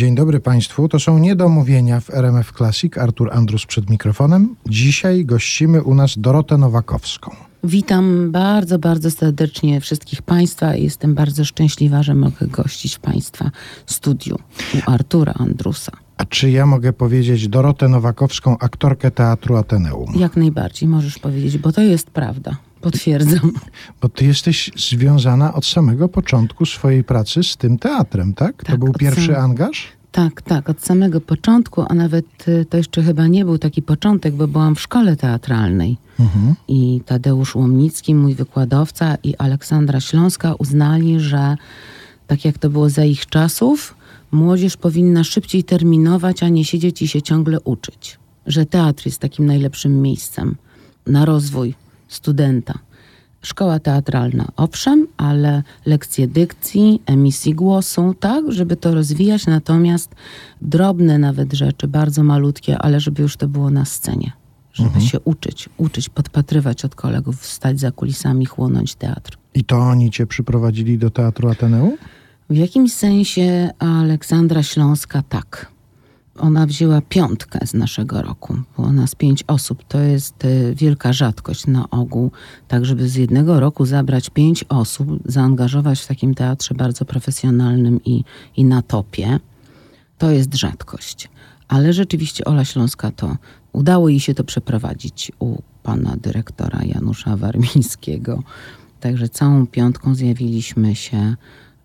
Dzień dobry Państwu. To są niedomówienia w RMF Classic. Artur Andrus przed mikrofonem. Dzisiaj gościmy u nas Dorotę Nowakowską. Witam bardzo, bardzo serdecznie wszystkich Państwa. Jestem bardzo szczęśliwa, że mogę gościć w Państwa studiu u Artura Andrusa. A czy ja mogę powiedzieć Dorotę Nowakowską, aktorkę Teatru Ateneum? Jak najbardziej możesz powiedzieć, bo to jest prawda. Potwierdzam. Bo ty jesteś związana od samego początku swojej pracy z tym teatrem, tak? to Tak, był od pierwszy sam- angaż? Tak, tak, od samego początku, a nawet y, to jeszcze chyba nie był taki początek, bo byłam w szkole teatralnej. Mhm. I Tadeusz Łomnicki, mój wykładowca, i Aleksandra Śląska uznali, że tak jak to było za ich czasów, młodzież powinna szybciej terminować, a nie siedzieć i się ciągle uczyć. Że teatr jest takim najlepszym miejscem na rozwój studenta. Szkoła teatralna, owszem, ale lekcje dykcji, emisji głosu, tak, żeby to rozwijać, natomiast drobne nawet rzeczy, bardzo malutkie, ale żeby już to było na scenie. Żeby się uczyć, uczyć, podpatrywać od kolegów, stać za kulisami, chłonąć teatr. I to oni cię przyprowadzili do Teatru Ateneum? W jakimś sensie Aleksandra Śląska tak. Ona wzięła piątkę z naszego roku. Było nas pięć osób. To jest y, wielka rzadkość na ogół. Tak, żeby z jednego roku zabrać pięć osób, zaangażować w takim teatrze bardzo profesjonalnym i, i na topie, to jest rzadkość. Ale rzeczywiście Ola Śląska to udało jej się to przeprowadzić u pana dyrektora Janusza Warmińskiego. Także całą piątką zjawiliśmy się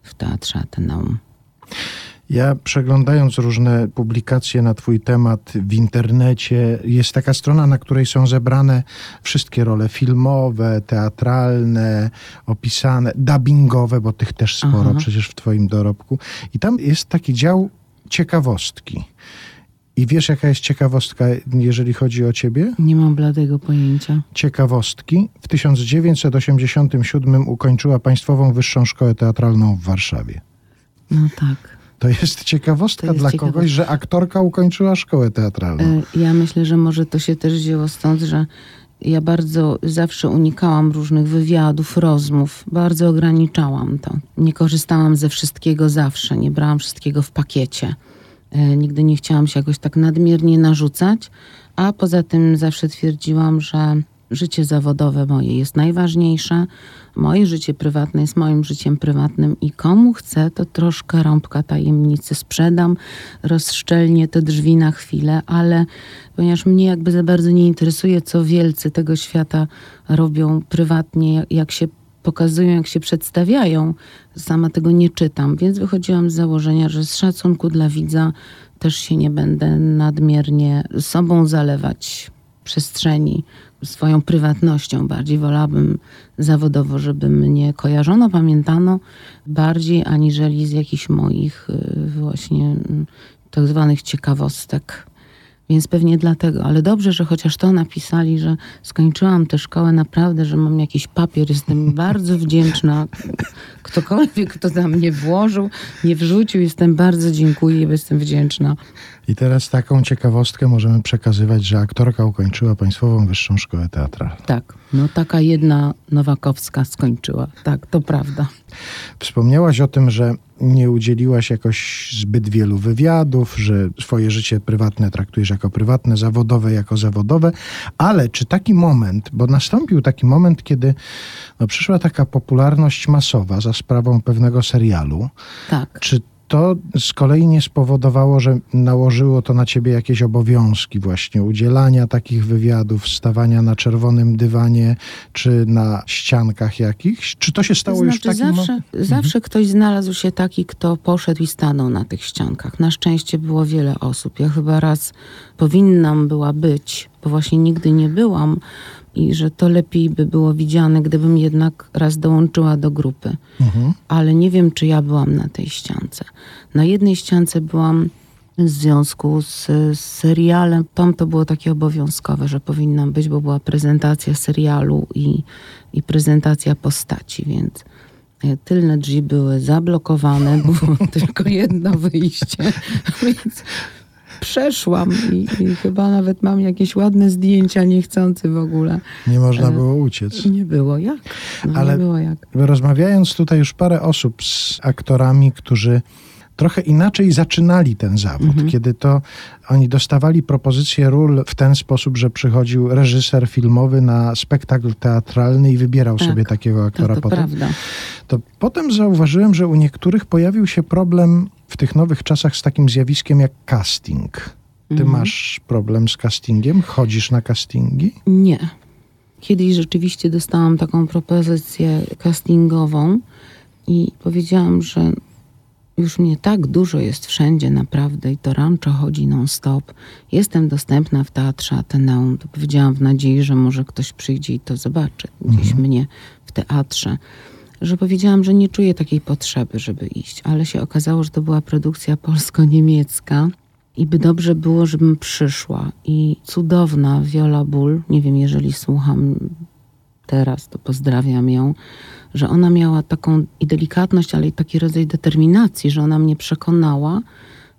w Teatrze Ateneum. Ja przeglądając różne publikacje na Twój temat w internecie, jest taka strona, na której są zebrane wszystkie role filmowe, teatralne, opisane, dubbingowe, bo tych też sporo Aha. przecież w Twoim dorobku. I tam jest taki dział ciekawostki. I wiesz, jaka jest ciekawostka, jeżeli chodzi o Ciebie? Nie mam bladego pojęcia. Ciekawostki. W 1987 ukończyła Państwową Wyższą Szkołę Teatralną w Warszawie. No tak. To jest ciekawostka To jest dla ciekawostka. kogoś, że aktorka ukończyła szkołę teatralną. E, Ja myślę, że może to się też wzięło stąd, że ja bardzo zawsze unikałam różnych wywiadów, rozmów. Bardzo ograniczałam to. Nie korzystałam ze wszystkiego zawsze. Nie brałam wszystkiego w pakiecie. E, Nigdy nie chciałam się jakoś tak nadmiernie narzucać, a poza tym zawsze twierdziłam, że życie zawodowe moje jest najważniejsze. Moje życie prywatne jest moim życiem prywatnym i komu chcę, to troszkę rąbka tajemnicy sprzedam, rozszczelnię te drzwi na chwilę, ale ponieważ mnie jakby za bardzo nie interesuje, co wielcy tego świata robią prywatnie, jak- się pokazują, jak się przedstawiają, sama tego nie czytam, więc wychodziłam z założenia, że z szacunku dla widza też się nie będę nadmiernie sobą zalewać przestrzeni, swoją prywatnością bardziej. Wolałabym zawodowo, żeby mnie kojarzono, pamiętano bardziej aniżeli z jakichś moich y, właśnie mm, tak zwanych ciekawostek. Więc pewnie dlatego, ale dobrze, że chociaż to napisali, że skończyłam tę szkołę naprawdę, że mam jakiś papier. Jestem bardzo wdzięczna. Ktokolwiek, kto tam mnie włożył, nie wrzucił, jestem bardzo dziękuję, jestem wdzięczna. I teraz taką ciekawostkę możemy przekazywać, że aktorka ukończyła Państwową Wyższą Szkołę Teatralną. Tak, no taka jedna Nowakowska skończyła. Tak, to prawda. Wspomniałaś o tym, że nie udzieliłaś jakoś zbyt wielu wywiadów, że swoje życie prywatne traktujesz jako prywatne, zawodowe jako zawodowe, ale czy taki moment, bo nastąpił taki moment, kiedy no, przyszła taka popularność masowa za sprawą pewnego serialu, Tak. Czy to z kolei nie spowodowało, że nałożyło to na ciebie jakieś obowiązki właśnie udzielania takich wywiadów, stawania na czerwonym dywanie, czy na ściankach jakichś? Czy to się stało To już w znaczy takim... zawsze, zawsze ktoś znalazł się taki, kto poszedł i stanął na tych ściankach. Na szczęście było wiele osób. Ja chyba raz powinnam była być, bo właśnie nigdy nie byłam i że to lepiej by było widziane, gdybym jednak raz dołączyła do grupy. Mhm. Ale nie wiem, czy ja byłam na tej ściance. Na jednej ściance byłam w związku z, z serialem. Tam to było takie obowiązkowe, że powinnam być, bo była prezentacja serialu i, i prezentacja postaci, więc e, tylne drzwi były zablokowane, było tylko jedno wyjście, więc przeszłam i, i chyba nawet mam jakieś ładne zdjęcia niechcący w ogóle. Nie można E, było uciec. Nie było jak. No, Ale- Nie było jak. Rozmawiając tutaj już parę osób z aktorami, którzy trochę inaczej zaczynali ten zawód, Mhm. kiedy to oni dostawali propozycję ról w ten sposób, że przychodził reżyser filmowy na spektakl teatralny i wybierał Tak, sobie takiego To, aktora to potem. prawda. To potem zauważyłem, że u niektórych pojawił się problem w tych nowych czasach z takim zjawiskiem jak casting. Ty Mhm. masz problem z castingiem? Chodzisz na castingi? Nie. Kiedyś rzeczywiście dostałam taką propozycję castingową i powiedziałam, że już mnie tak dużo jest wszędzie naprawdę i to rancho chodzi non-stop. Jestem dostępna w Teatrze Ateneum. To powiedziałam w nadziei, że może ktoś przyjdzie i to zobaczy gdzieś mnie w teatrze. Że powiedziałam, że nie czuję takiej potrzeby, żeby iść, ale się okazało, że to była produkcja polsko-niemiecka i by dobrze było, żebym przyszła. I cudowna Viola Bull, nie wiem, jeżeli słucham teraz, to pozdrawiam ją, że ona miała taką i delikatność, ale i taki rodzaj determinacji, że ona mnie przekonała,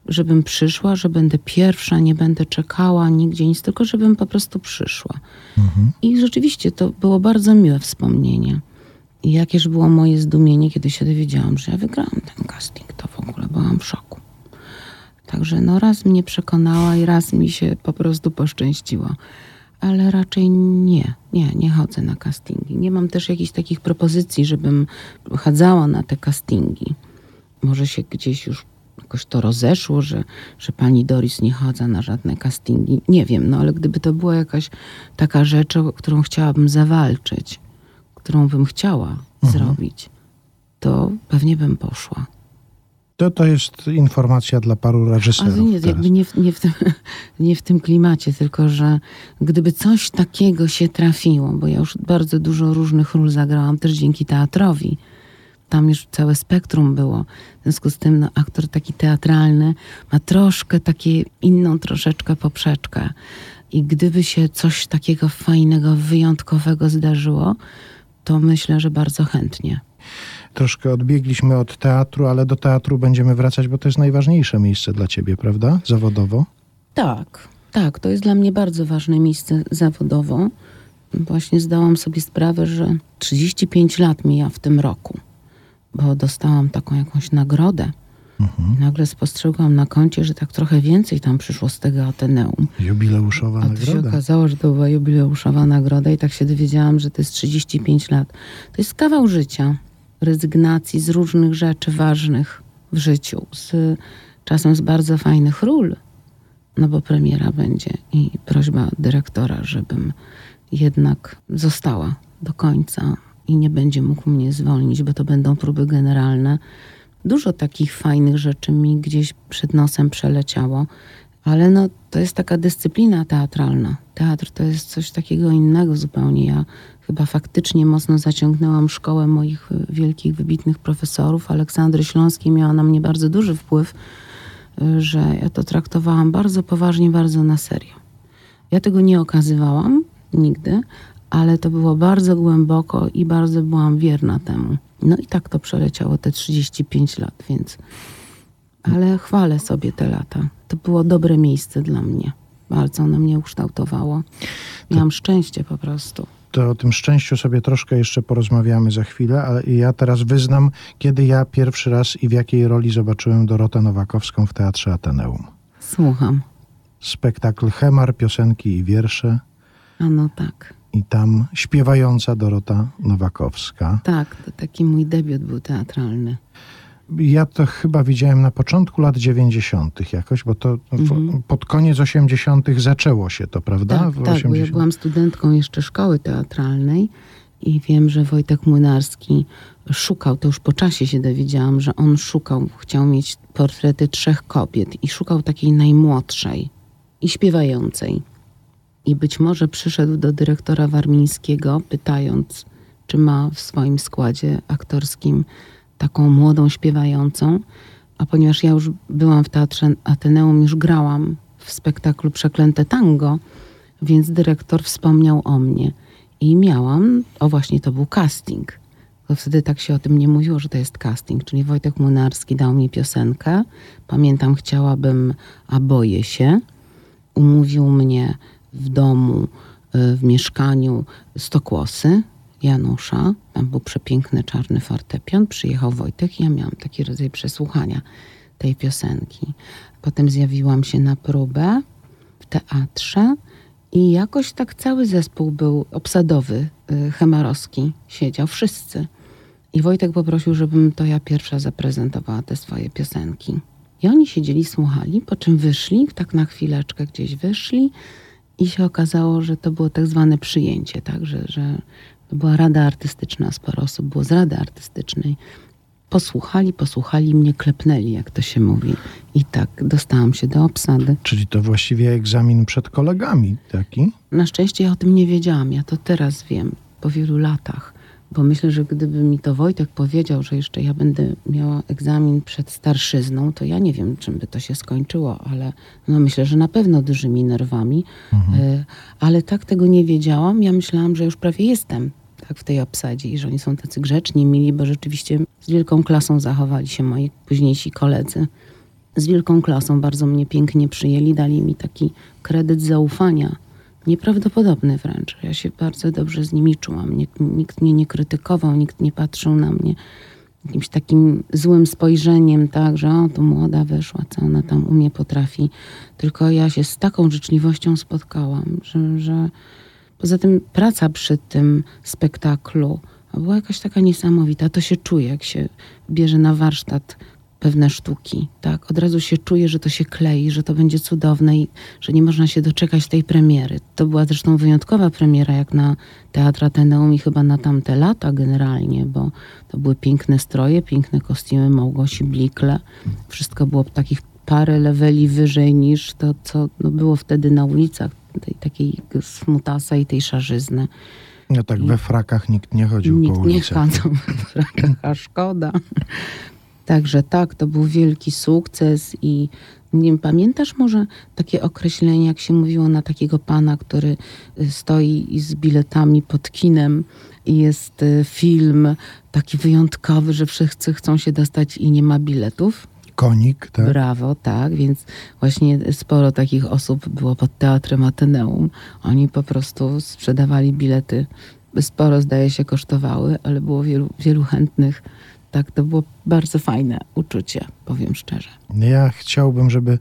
żebym przyszła, że będę pierwsza, nie będę czekała nigdzie nic, tylko żebym po prostu przyszła. I rzeczywiście to było bardzo miłe wspomnienie. I jakież było moje zdumienie, kiedy się dowiedziałam, że ja wygrałam ten casting, to w ogóle byłam w szoku. Także no raz mnie przekonała i raz mi się po prostu poszczęściło. Ale raczej nie, nie, nie chodzę na castingi. Nie mam też jakichś takich propozycji, żebym chadzała na te castingi. Może się gdzieś już jakoś to rozeszło, że, że pani Doris nie chodza na żadne castingi. Nie wiem, no ale gdyby to była jakaś taka rzecz, o którą chciałabym zawalczyć, którą bym chciała zrobić, to pewnie bym poszła. To, to jest informacja dla paru reżyserów. Ale nie, jakby nie w, nie, w tym, nie w tym klimacie, tylko że gdyby coś takiego się trafiło, bo ja już bardzo dużo różnych ról zagrałam też dzięki teatrowi. Tam już całe spektrum było. W związku z tym no, aktor taki teatralny ma troszkę takie inną troszeczkę poprzeczkę. I gdyby się coś takiego fajnego, wyjątkowego zdarzyło, to myślę, że bardzo chętnie. Troszkę odbiegliśmy od teatru, ale do teatru będziemy wracać, bo to jest najważniejsze miejsce dla ciebie, prawda? Zawodowo. Tak, tak, to jest dla mnie bardzo ważne miejsce zawodowo. Właśnie zdałam sobie sprawę, że 35 lat mija w tym roku, bo dostałam taką jakąś nagrodę. I nagle spostrzegłam na koncie, że tak trochę więcej tam przyszło z tego Ateneum. Jubileuszowa A to się nagroda. okazało, że to była jubileuszowa nagroda i tak się dowiedziałam, że to jest 35 lat. To jest kawał życia, rezygnacji z różnych rzeczy ważnych w życiu, z, czasem z bardzo fajnych ról, no bo premiera będzie i prośba dyrektora, żebym jednak została do końca i nie będzie mógł mnie zwolnić, bo to będą próby generalne. Dużo takich fajnych rzeczy mi gdzieś przed nosem przeleciało, ale no, to jest taka dyscyplina teatralna. Teatr to jest coś takiego innego zupełnie. Ja chyba faktycznie mocno zaciągnęłam szkołę moich y, wielkich, wybitnych profesorów. Aleksandry Śląskiej miała na mnie bardzo duży wpływ, y, że ja to traktowałam bardzo poważnie, bardzo na serio. Ja tego nie okazywałam nigdy, ale to było bardzo głęboko i bardzo byłam wierna temu. No i tak to przeleciało te 35 lat, więc. Ale chwalę sobie te lata. To było dobre miejsce dla mnie. Bardzo ono mnie ukształtowało. Miałam szczęście po prostu. To o tym szczęściu sobie troszkę jeszcze porozmawiamy za chwilę, ale ja teraz wyznam, kiedy ja pierwszy raz i w jakiej roli zobaczyłem Dorotę Nowakowską w Teatrze Ateneum. Słucham. Spektakl Hemar, piosenki i wiersze A no tak. I tam śpiewająca Dorota Nowakowska. Tak, to taki mój debiut był teatralny. Ja to chyba widziałem na początku lat 90. jakoś, bo to Mhm. pod koniec 80. zaczęło się to, prawda? Tak, W tak, bo ja 80. byłam studentką jeszcze szkoły teatralnej i wiem, że Wojtek Młynarski szukał, to już po czasie się dowiedziałam, że on szukał, chciał mieć portrety trzech kobiet i szukał takiej najmłodszej i śpiewającej. I być może przyszedł do dyrektora Warmińskiego, pytając, czy ma w swoim składzie aktorskim taką młodą śpiewającą. A ponieważ ja już byłam w teatrze Ateneum, już grałam w spektaklu Przeklęte Tango, więc dyrektor wspomniał o mnie. I miałam, o właśnie to był casting. To wtedy tak się o tym nie mówiło, że to jest casting. Czyli Wojtek Młynarski dał mi piosenkę. Pamiętam, chciałabym, a boję się. Umówił mnie w domu, y, w mieszkaniu Stokłosy Janusza. Tam był przepiękny czarny fortepian. Przyjechał Wojtek i ja miałam taki rodzaj przesłuchania. tej piosenki. Potem zjawiłam się na próbę w teatrze i jakoś tak cały zespół był obsadowy, y, hemarowski, siedział, wszyscy. I Wojtek poprosił, żebym to ja pierwsza zaprezentowała te swoje piosenki. I oni siedzieli, słuchali, po czym wyszli, tak na chwileczkę gdzieś wyszli i się okazało, że to było tak zwane przyjęcie, tak, że, że to była rada artystyczna, sporo osób było z rady artystycznej. Posłuchali, posłuchali, mnie klepnęli, jak to się mówi. I tak dostałam się do obsady. Czyli to właściwie egzamin przed kolegami taki? Na szczęście ja o tym nie wiedziałam. Ja to teraz wiem, po wielu latach. Bo myślę, że gdyby mi to Wojtek powiedział, że jeszcze ja będę miała egzamin przed starszyzną, to ja nie wiem, czym by to się skończyło, ale no myślę, że na pewno dużymi nerwami. Y, Ale tak tego nie wiedziałam. Ja myślałam, że już prawie jestem tak w tej obsadzie i że oni są tacy grzeczni, mili, bo rzeczywiście z wielką klasą zachowali się moi późniejsi koledzy. Z wielką klasą bardzo mnie pięknie przyjęli, dali mi taki kredyt zaufania. Nieprawdopodobny wręcz. Ja się bardzo dobrze z nimi czułam. Nikt, nikt mnie nie krytykował, nikt nie patrzył na mnie jakimś takim złym spojrzeniem, tak, że o, tu młoda wyszła, co ona tam umie, potrafi. Tylko ja się z taką życzliwością spotkałam, że, że poza tym praca przy tym spektaklu była jakaś taka niesamowita. To się czuje, jak się bierze na warsztat pewne sztuki, tak? Od razu się czuje, że to się klei, że to będzie cudowne i że nie można się doczekać tej premiery. To była zresztą wyjątkowa premiera, jak na Teatr Ateneum i chyba na tamte lata generalnie, bo to były piękne stroje, piękne kostiumy Małgosi Blikle. Wszystko było takich parę leveli wyżej niż to, co no, było wtedy na ulicach, tej takiej smutasa i tej szarzyzny. No tak, we frakach nikt nie chodził po Nikt nie ulicach. chodzą w frakach, a szkoda. Także tak, to był wielki sukces i nie pamiętasz może takie określenie, jak się mówiło na takiego pana, który y, stoi z biletami pod kinem i jest y, film taki wyjątkowy, że wszyscy chcą się dostać i nie ma biletów? Konik, tak? Brawo, tak, więc właśnie sporo takich osób było pod Teatrem Ateneum. Oni po prostu sprzedawali bilety. Sporo, zdaje się, kosztowały, ale było wielu, wielu chętnych. Tak, to było bardzo fajne uczucie, powiem szczerze. Ja chciałbym, żeby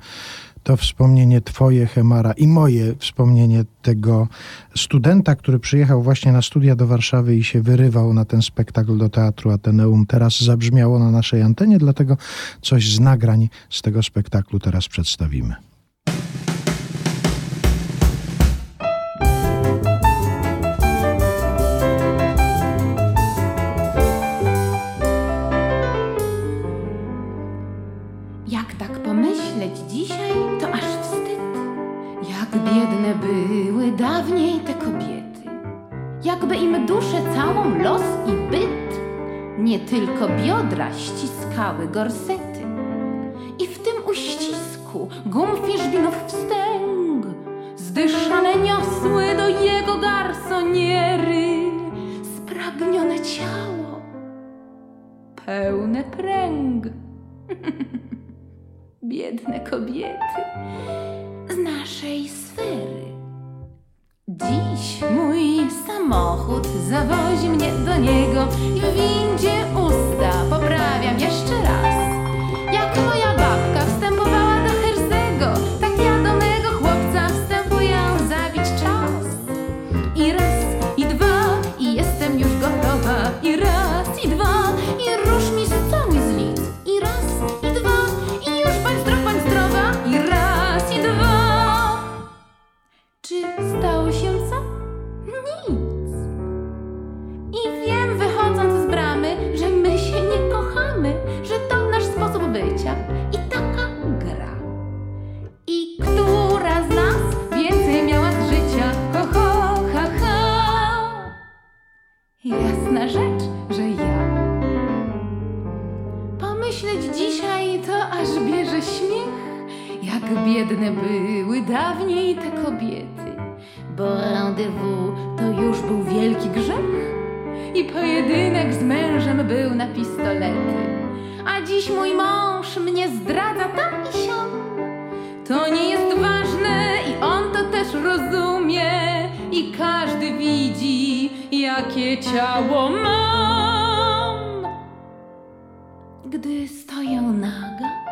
to wspomnienie twoje, Chemara, i moje wspomnienie tego studenta, który przyjechał właśnie na studia do Warszawy i się wyrywał na ten spektakl do Teatru Ateneum, teraz zabrzmiało na naszej antenie, dlatego coś z nagrań z tego spektaklu teraz przedstawimy. Jak tak pomyśleć dzisiaj, to aż wstyd. Jak biedne były dawniej te kobiety. Jakby im duszę całą los i byt. Nie tylko biodra ściskały gorsety. I w tym uścisku gum fiszbinów wstęg zdyszane niosły do jego garsoniery spragnione ciało, pełne pręg. Biedne kobiety z naszej sfery. Dziś mój samochód zawozi mnie do niego i w windzie usta poprawiam jeszcze raz. Biedne były dawniej te kobiety. Bo rendezvous to już był wielki grzech i pojedynek z mężem był na pistolety. A dziś mój mąż mnie zdradza tam i siam. To nie jest ważne i on to też rozumie i każdy widzi, jakie ciało mam. Gdy stoję naga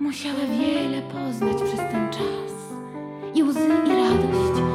Musiała wiele poznać przez ten czas. I łzy i radość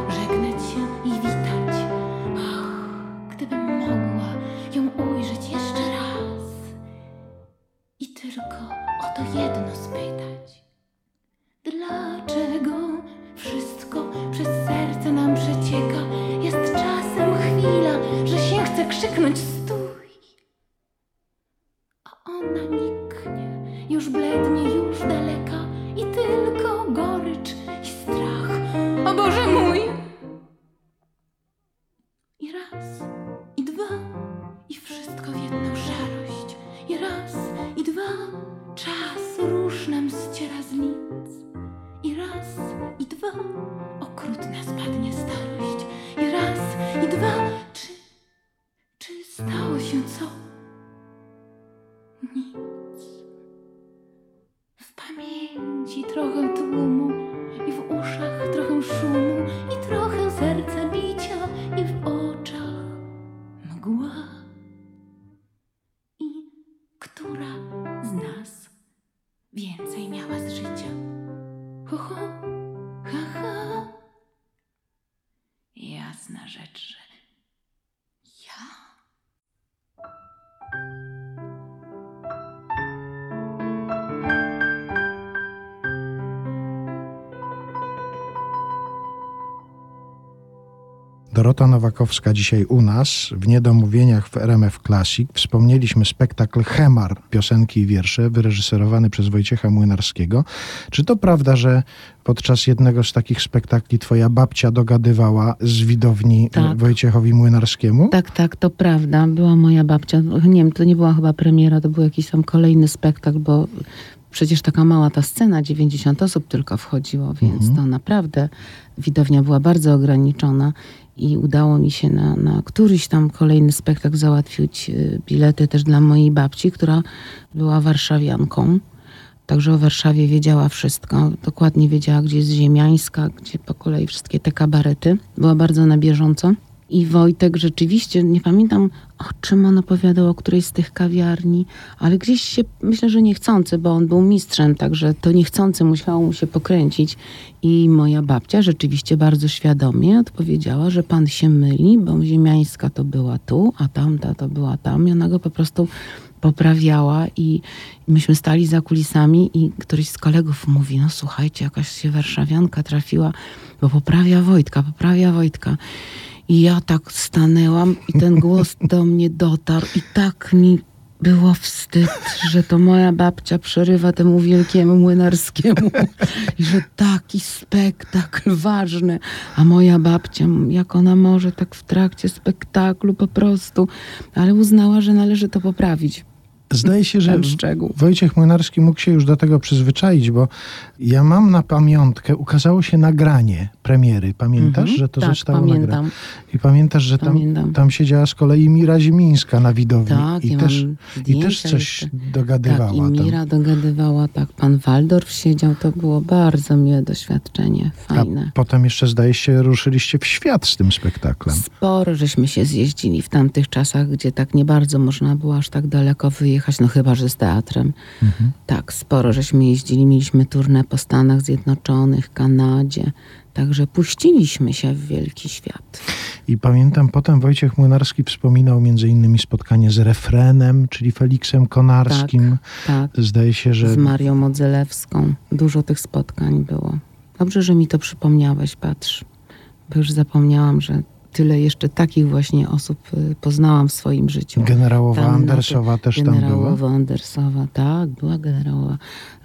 Dorota Nowakowska dzisiaj u nas w Niedomówieniach w RMF Classic. Wspomnieliśmy spektakl Hemar, piosenki i wiersze, wyreżyserowany przez Wojciecha Młynarskiego. Czy to prawda, że podczas jednego z takich spektakli twoja babcia dogadywała z widowni Tak. Wojciechowi Młynarskiemu? Tak, tak, to prawda. Była moja babcia. Nie wiem, to nie była chyba premiera, to był jakiś tam kolejny spektakl, bo przecież taka mała ta scena, 90 osób tylko wchodziło, więc to naprawdę widownia była bardzo ograniczona i udało mi się na, na któryś tam kolejny spektakl załatwić y, bilety też dla mojej babci, która była warszawianką. Także o Warszawie wiedziała wszystko. Dokładnie wiedziała, gdzie jest Ziemiańska, gdzie po kolei wszystkie te kabarety. Była bardzo na bieżąco. I Wojtek rzeczywiście, nie pamiętam o czym on opowiadał, o której z tych kawiarni, ale gdzieś się, myślę, że niechcący, bo on był mistrzem, także to niechcący musiało mu się pokręcić. I moja babcia rzeczywiście bardzo świadomie odpowiedziała, że pan się myli, bo Ziemiańska to była tu, a tamta to była tam. I ona go po prostu poprawiała i myśmy stali za kulisami i któryś z kolegów mówi, no słuchajcie, jakaś się warszawianka trafiła, bo poprawia Wojtka, poprawia Wojtka. I ja tak stanęłam i ten głos do mnie dotarł. I tak mi było wstyd, że to moja babcia przerywa temu wielkiemu młynarskiemu. I że taki spektakl ważny, a moja babcia, jak ona może tak w trakcie spektaklu po prostu, ale uznała, że należy to poprawić. Zdaje się, że. Wojciech Młynarski mógł się już do tego przyzwyczaić, bo ja mam na pamiątkę, ukazało się nagranie premiery. Pamiętasz, Mhm. że to tak, zostało nagrane? I pamiętasz, że tam, Pamiętam. tam siedziała z kolei Mira Zimińska na widowni Tak, i, ja też, i też coś jeszcze. dogadywała. Tak, i tam. Mira dogadywała, tak. Pan Waldorf siedział, to było bardzo miłe doświadczenie, A fajne. potem jeszcze zdaje się ruszyliście w świat z tym spektaklem. Sporo żeśmy się zjeździli w tamtych czasach, gdzie tak nie bardzo można było aż tak daleko wyjechać. Wyjechać, no chyba, że z teatrem. Tak, sporo żeśmy jeździli, mieliśmy turnę po Stanach Zjednoczonych, Kanadzie, także puściliśmy się w wielki świat. I pamiętam, potem Wojciech Młynarski wspominał między innymi spotkanie z refrenem, czyli Feliksem Konarskim. Tak, Zdaje się, że z Marią Modzelewską. Dużo tych spotkań było. Dobrze, że mi to przypomniałeś, patrz. Bo już zapomniałam, że tyle jeszcze takich właśnie osób y, poznałam w swoim życiu. generałowa Tam Andersowa też tam była. Generałowa Andersowa, tak, była generałowa.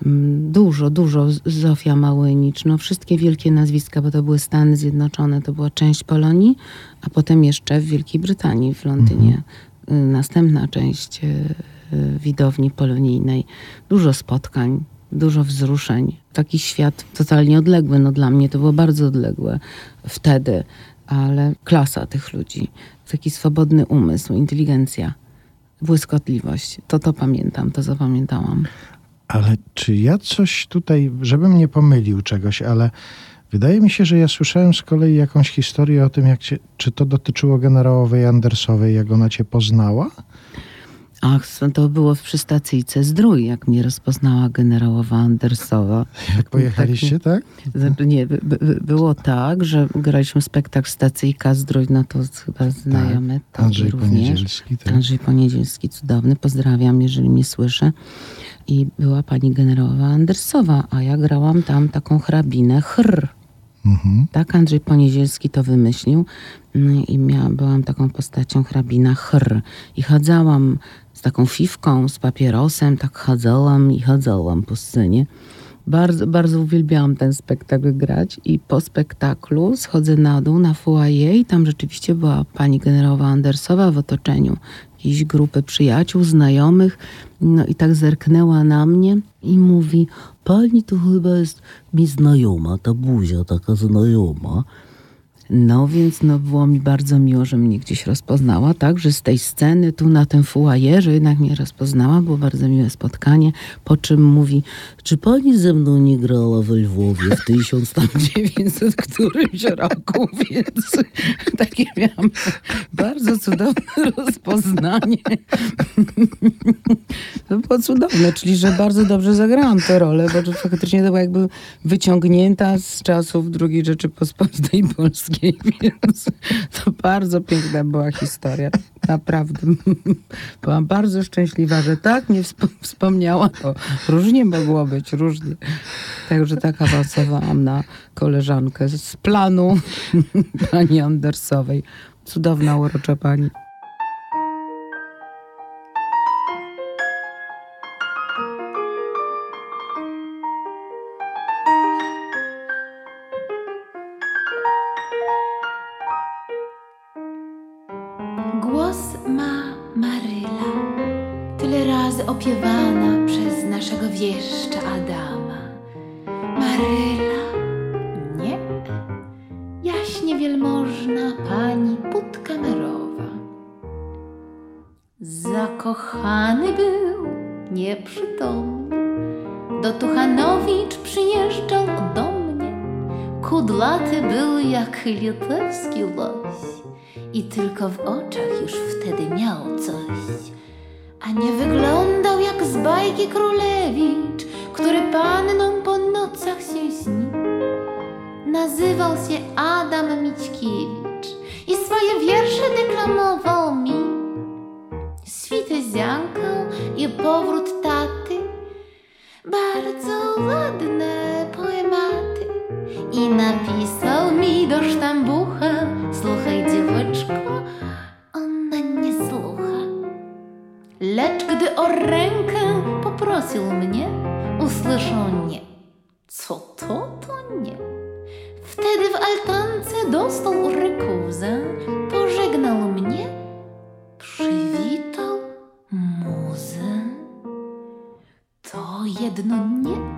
Mm, Dużo, dużo. Zofia Małynicz, no wszystkie wielkie nazwiska, bo to były Stany Zjednoczone, to była część Polonii, a potem jeszcze w Wielkiej Brytanii, w Londynie. Y, Następna część y, widowni polonijnej. Dużo spotkań, dużo wzruszeń. Taki świat totalnie odległy, no dla mnie to było bardzo odległe wtedy, ale klasa tych ludzi, taki swobodny umysł, inteligencja błyskotliwość. To to pamiętam, to zapamiętałam. Ale czy ja coś tutaj, żebym nie pomylił czegoś, ale wydaje mi się, że ja słyszałem z kolei jakąś historię o tym, jak cię, czy to dotyczyło generałowej Andersowej, jak ona cię poznała? Ach, to było przy stacyjce Zdrój, jak mnie rozpoznała generałowa Andersowa. Jak pojechaliście, tak? Znaczy nie, by, by, było tak, że graliśmy spektakl Stacyjka Zdrój, no to chyba znajomy. to Andrzej również. Poniedzielski, tak. Andrzej Poniedzielski, cudowny, pozdrawiam, jeżeli mnie słyszy. I była pani generałowa Andersowa, a ja grałam tam taką hrabinę chr. Mhm. Tak, Andrzej Poniedzielski to wymyślił Mm, i miałam, byłam taką postacią hrabina chr. I chadzałam z taką fifką, z papierosem, tak chadzałam i chadzałam po scenie. Bardzo, bardzo uwielbiałam ten spektakl grać i po spektaklu schodzę na dół, na foyer i tam rzeczywiście była pani generałowa Andersowa w otoczeniu jakiejś grupy przyjaciół, znajomych. No i tak zerknęła na mnie i mówi, pani to chyba jest mi znajoma, ta buzia taka znajoma. No więc no było mi bardzo miło, że mnie gdzieś rozpoznała, tak, że z tej sceny tu na tym fuajerze jednak mnie rozpoznała, było bardzo miłe spotkanie, po czym mówi, czy pani ze mną nie grała we Lwowie w 1900 którymś roku, więc takie miałam bardzo cudowne rozpoznanie. To było cudowne, czyli że bardzo dobrze zagrałam tę rolę, bo faktycznie to była jakby wyciągnięta z czasów II Rzeczypospolitej Polskiej, więc to bardzo piękna była historia. Naprawdę. Byłam bardzo szczęśliwa, że tak mnie wsp- wspomniała. To różnie mogło być, różnie. Także tak awansowałam na koleżankę z planu pani Andersowej. Cudowna, urocza pani. To jedno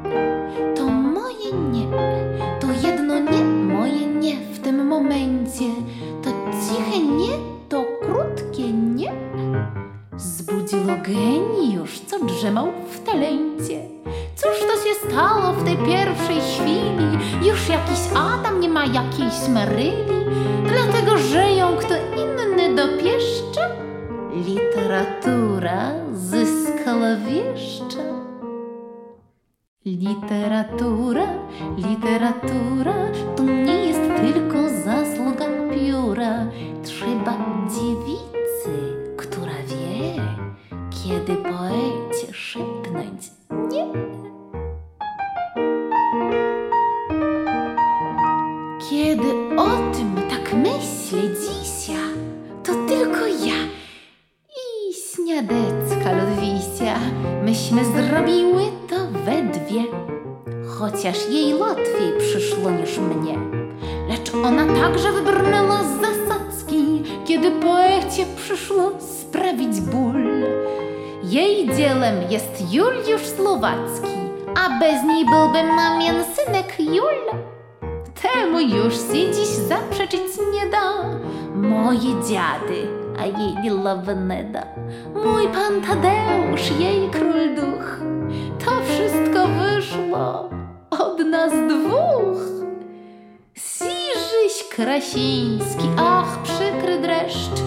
Krasiński, ach przykry dreszcz,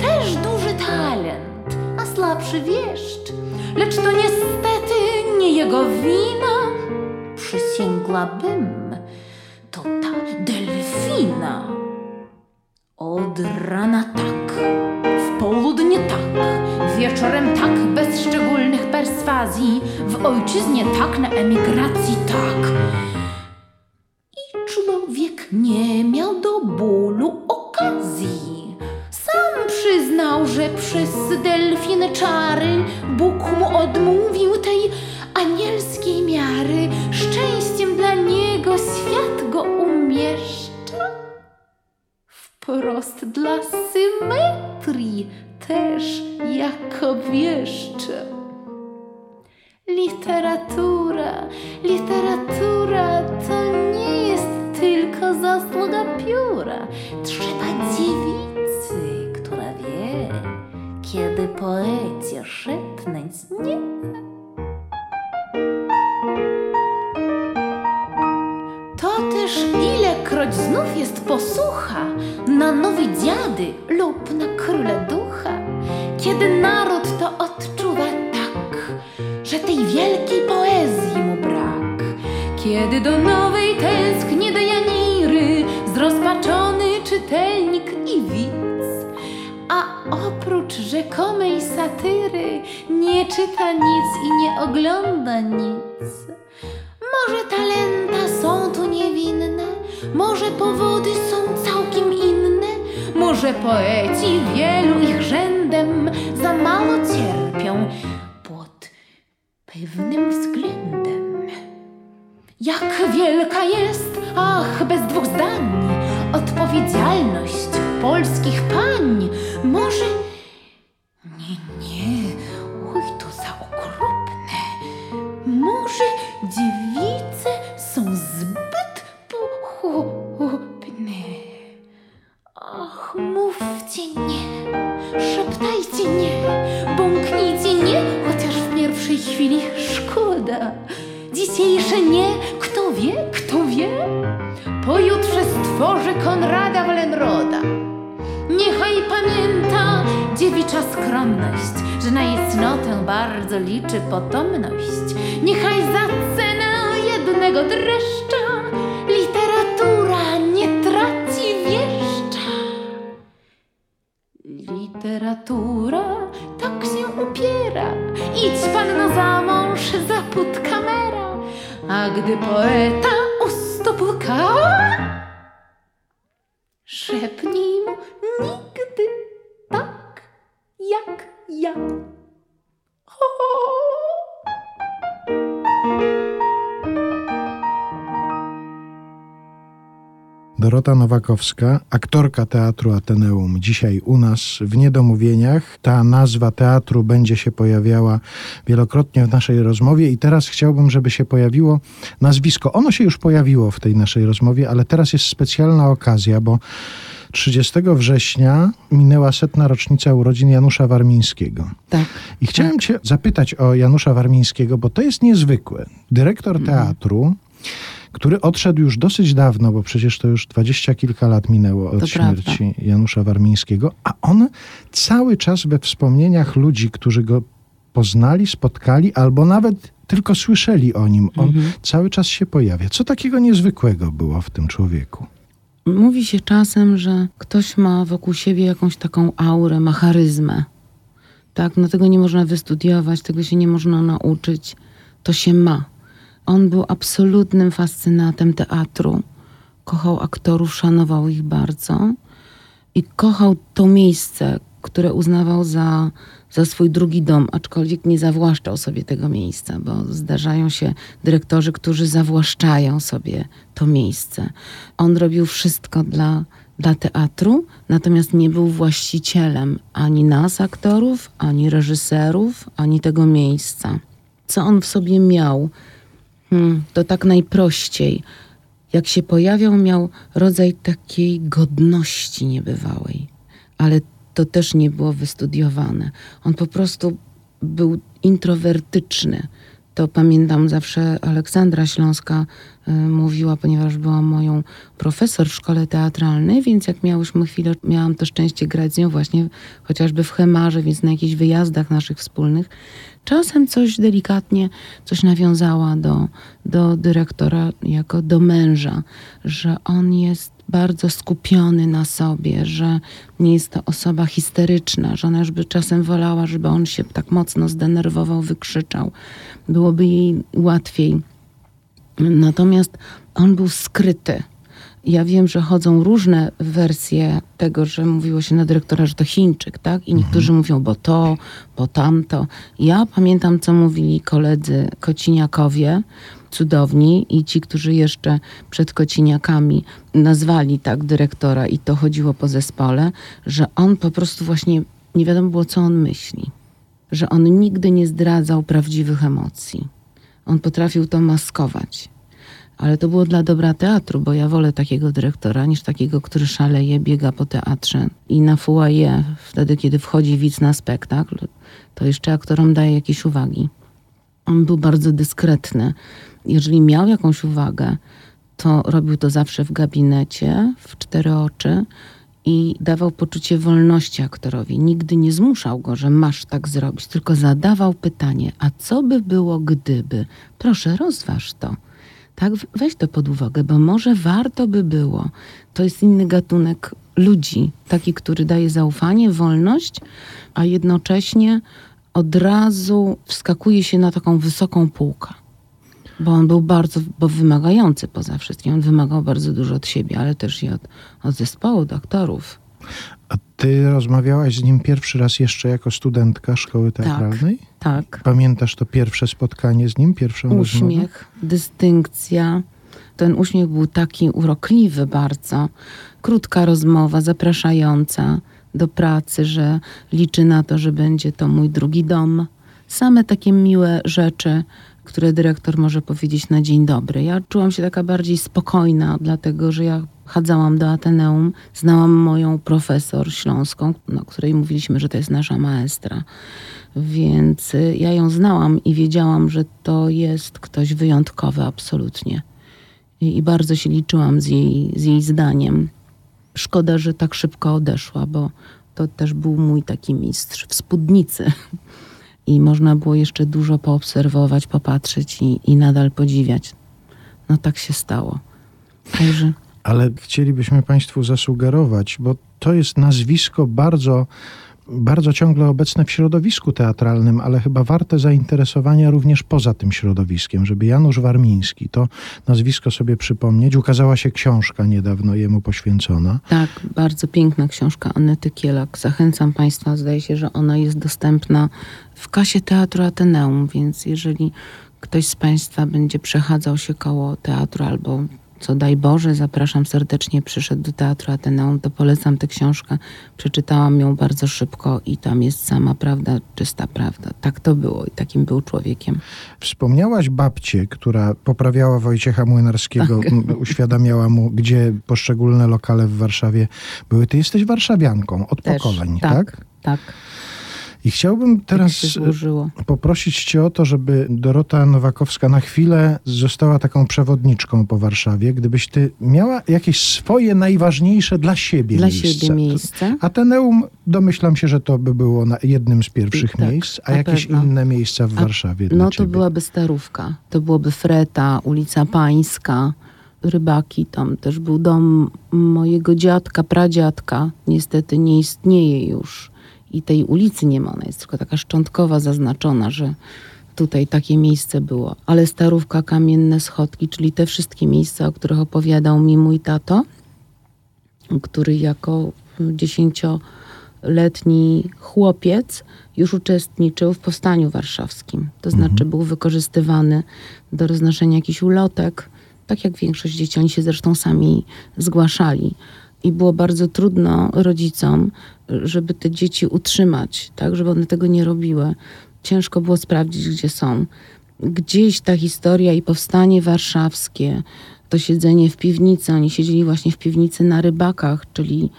też duży talent, a słabszy wieszcz. Lecz to niestety nie jego wina. Przysięgłabym, to ta delfina. Od rana tak, w południe tak, wieczorem tak, bez szczególnych perswazji, w ojczyznie tak, na emigracji tak. Dla symetrii też jako wieszcze. Literatura, literatura to nie jest tylko zasługa pióra. Trzeba dziewicy, która wie, kiedy poecie szepnąć nie. To też ilekroć znów jest posłucha na nowy dziady lub na króle ducha, kiedy naród to odczuwa tak, że tej wielkiej poezji mu brak, kiedy do nowej tęskni do Janiry zrozpaczony czytelnik i widz, a oprócz rzekomej satyry nie czyta nic i nie ogląda nic. Może talenta są tu niewinne, może powody są całkiem inne, może poeci wielu ich rzędem za mało cierpią pod pewnym względem. Jak wielka jest, ach, bez dwóch zdań, odpowiedzialność polskich pań. Może. Dzisiejsze nie, kto wie, kto wie, pojutrze stworzy Konrada Wallenroda. Niechaj pamięta dziewicza skromność, że na jej cnotę bardzo liczy potomność. Niechaj za cenę jednego dreszcza literatura nie traci wieszcza. Literatura tak się upiera, idź panno za mąż, za put kamera, a gdy poeta u stóp łka, Szepnij mu nigdy tak jak ja. Dorota Nowakowska, aktorka Teatru Ateneum, dzisiaj u nas w Niedomówieniach. Ta nazwa teatru będzie się pojawiała wielokrotnie w naszej rozmowie i teraz chciałbym, żeby się pojawiło nazwisko. Ono się już pojawiło w tej naszej rozmowie, ale teraz jest specjalna okazja, bo 30 września minęła setna rocznica urodzin Janusza Warmińskiego. Tak. I chciałem cię zapytać o Janusza Warmińskiego, bo to jest niezwykłe. Dyrektor Mhm. Który odszedł już dosyć dawno, bo przecież to już dwadzieścia kilka lat minęło od To śmierci Janusza Warmińskiego, a on cały czas we wspomnieniach ludzi, którzy go poznali, spotkali, albo nawet tylko słyszeli o nim. On Mhm. cały czas się pojawia. Co takiego niezwykłego było w tym człowieku? Mówi się czasem, że ktoś ma wokół siebie jakąś taką aurę, ma charyzmę. Tak, no tego nie można wystudiować, tego się nie można nauczyć. To się ma. On był absolutnym fascynatem teatru. Kochał aktorów, szanował ich bardzo i kochał to miejsce, które uznawał za, za swój drugi dom, aczkolwiek nie zawłaszczał sobie tego miejsca, bo zdarzają się dyrektorzy, którzy zawłaszczają sobie to miejsce. On robił wszystko dla, dla teatru, natomiast nie był właścicielem ani nas, aktorów, ani reżyserów, ani tego miejsca. Co on w sobie miał? Hmm, to tak najprościej. Jak się pojawiał, miał rodzaj takiej godności niebywałej, ale to też nie było wystudiowane. On po prostu był introwertyczny. To pamiętam zawsze Aleksandra Śląska y, mówiła, ponieważ była moją profesor w szkole teatralnej, więc jak miałyśmy chwilę, miałam to szczęście grać z nią właśnie chociażby w Chemarze, więc na jakichś wyjazdach naszych wspólnych. Czasem coś delikatnie, coś nawiązała do, do dyrektora jako do męża, że on jest bardzo skupiony na sobie, że nie jest to osoba histeryczna, że ona już by czasem wolała, żeby on się tak mocno zdenerwował, wykrzyczał. Byłoby jej łatwiej. Natomiast on był skryty. Ja wiem, że chodzą różne wersje tego, że mówiło się na dyrektora, że to Chińczyk, tak? I niektórzy mówią, bo to, bo tamto. Ja pamiętam, co mówili koledzy kociniakowie, cudowni i ci, którzy jeszcze przed kociniakami nazwali tak dyrektora i to chodziło po zespole, że on po prostu właśnie nie wiadomo było, co on myśli. Że on nigdy nie zdradzał prawdziwych emocji. On potrafił to maskować. Ale to było dla dobra teatru, bo ja wolę takiego dyrektora niż takiego, który szaleje, biega po teatrze i na foyer, wtedy kiedy wchodzi widz na spektakl, to jeszcze aktorom daje jakieś uwagi. On był bardzo dyskretny. Jeżeli miał jakąś uwagę, to robił to zawsze w gabinecie, w cztery oczy i dawał poczucie wolności aktorowi. Nigdy nie zmuszał go, że masz tak zrobić, tylko zadawał pytanie, a co by było gdyby? Proszę, rozważ to. Tak, weź to pod uwagę, bo może warto by było. To jest inny gatunek ludzi, taki, który daje zaufanie, wolność, a jednocześnie od razu wskakuje się na taką wysoką półkę. Bo on był bardzo bo wymagający poza wszystkim. On wymagał bardzo dużo od siebie, ale też i od, od zespołu, od aktorów. A ty rozmawiałaś z nim pierwszy raz jeszcze jako studentka szkoły teatralnej? Tak. Pamiętasz to pierwsze spotkanie z nim, pierwszą rozmowę? Uśmiech, dystynkcja. Ten uśmiech był taki urokliwy bardzo. Krótka rozmowa, zapraszająca do pracy, że liczy na to, że będzie to mój drugi dom. Same takie miłe rzeczy, które dyrektor może powiedzieć na dzień dobry. Ja czułam się taka bardziej spokojna, dlatego że ja chadzałam do Ateneum, znałam moją profesor śląską, no, której mówiliśmy, że to jest nasza maestra. Więc y, ja ją znałam i wiedziałam, że to jest ktoś wyjątkowy absolutnie. I, i bardzo się liczyłam z jej, z jej zdaniem. Szkoda, że tak szybko odeszła, bo to też był mój taki mistrz w spódnicy. I można było jeszcze dużo poobserwować, popatrzeć i, i nadal podziwiać. No tak się stało. Także Ale chcielibyśmy Państwu zasugerować, bo to jest nazwisko bardzo, bardzo ciągle obecne w środowisku teatralnym, ale chyba warte zainteresowania również poza tym środowiskiem, żeby Janusz Warmiński, to nazwisko sobie przypomnieć. Ukazała się książka niedawno jemu poświęcona. tak, bardzo piękna książka Anety Kielak. Zachęcam Państwa, zdaje się, że ona jest dostępna w kasie Teatru Ateneum, więc jeżeli ktoś z Państwa będzie przechadzał się koło teatru albo co daj Boże, zapraszam serdecznie, przyszedł do Teatru Ateneum, to polecam tę książkę. Przeczytałam ją bardzo szybko i tam jest sama prawda, czysta prawda. Tak to było i takim był człowiekiem. Wspomniałaś babcię, która poprawiała Wojciecha Młynarskiego, Tak. uświadamiała mu, gdzie poszczególne lokale w Warszawie były. Ty jesteś warszawianką od Też, pokoleń, tak. tak? Tak. I chciałbym teraz złożyło. poprosić Cię o to, żeby Dorota Nowakowska na chwilę została taką przewodniczką po Warszawie. Gdybyś Ty miała jakieś swoje najważniejsze dla siebie Dla miejsca. siebie miejsce. Ateneum, domyślam się, że to by było na jednym z pierwszych Tak, miejsc, a jakieś pewno. inne miejsca w A- Warszawie No to byłaby Starówka, to byłoby Freta, ulica Pańska, Rybaki, tam też był dom mojego dziadka, pradziadka. Niestety nie istnieje już i tej ulicy nie ma, ona jest tylko taka szczątkowa zaznaczona, że tutaj takie miejsce było. Ale Starówka, Kamienne Schodki, czyli te wszystkie miejsca, o których opowiadał mi mój tato, który jako dziesięcioletni chłopiec już uczestniczył w powstaniu warszawskim. To znaczy był wykorzystywany do roznoszenia jakichś ulotek, tak jak większość dzieci. Oni się zresztą sami zgłaszali. I było bardzo trudno rodzicom, żeby te dzieci utrzymać, tak, żeby one tego nie robiły. Ciężko było sprawdzić, gdzie są. Gdzieś ta historia i powstanie warszawskie, to siedzenie w piwnicy, oni siedzieli właśnie w piwnicy na rybakach, czyli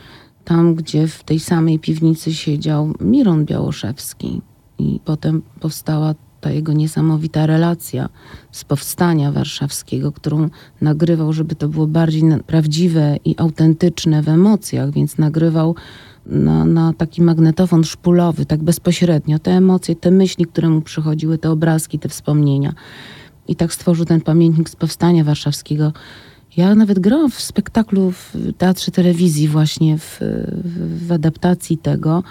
tam, gdzie w tej samej piwnicy siedział Miron Białoszewski. I potem powstała ta jego niesamowita relacja z powstania warszawskiego, którą nagrywał, żeby to było bardziej prawdziwe i autentyczne w emocjach, więc nagrywał na, na taki magnetofon szpulowy, tak bezpośrednio, te emocje, te myśli, które mu przychodziły, te obrazki, te wspomnienia. I tak stworzył ten pamiętnik z powstania warszawskiego. Ja nawet grałam w spektaklu w Teatrze Telewizji właśnie w, w, w adaptacji tego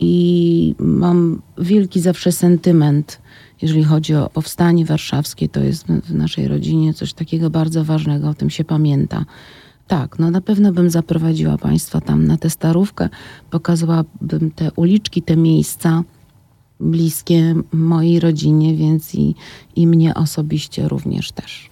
i mam wielki zawsze sentyment, jeżeli chodzi o powstanie warszawskie. To jest w naszej rodzinie coś takiego bardzo ważnego, o tym się pamięta. Tak, no na pewno bym zaprowadziła Państwa tam na tę starówkę, pokazałabym te uliczki, te miejsca bliskie mojej rodzinie, więc i, i mnie osobiście również też.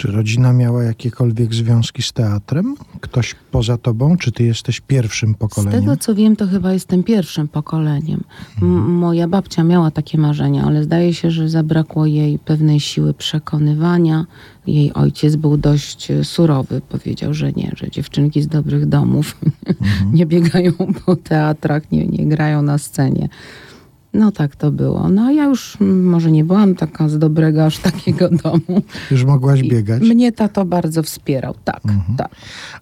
Czy rodzina miała jakiekolwiek związki z teatrem? Ktoś poza tobą? Czy ty jesteś pierwszym Z pokoleniem? tego co wiem, to chyba jestem pierwszym pokoleniem. M- moja babcia miała takie marzenia, ale zdaje się, że zabrakło jej pewnej siły przekonywania. Jej ojciec był dość e, surowy. Powiedział, że nie, że dziewczynki z dobrych domów nie biegają po teatrach, nie, nie grają na scenie. No tak to było. No ja już może nie byłam taka z dobrego aż takiego domu. Już mogłaś I biegać? Mnie tato bardzo wspierał, tak, tak.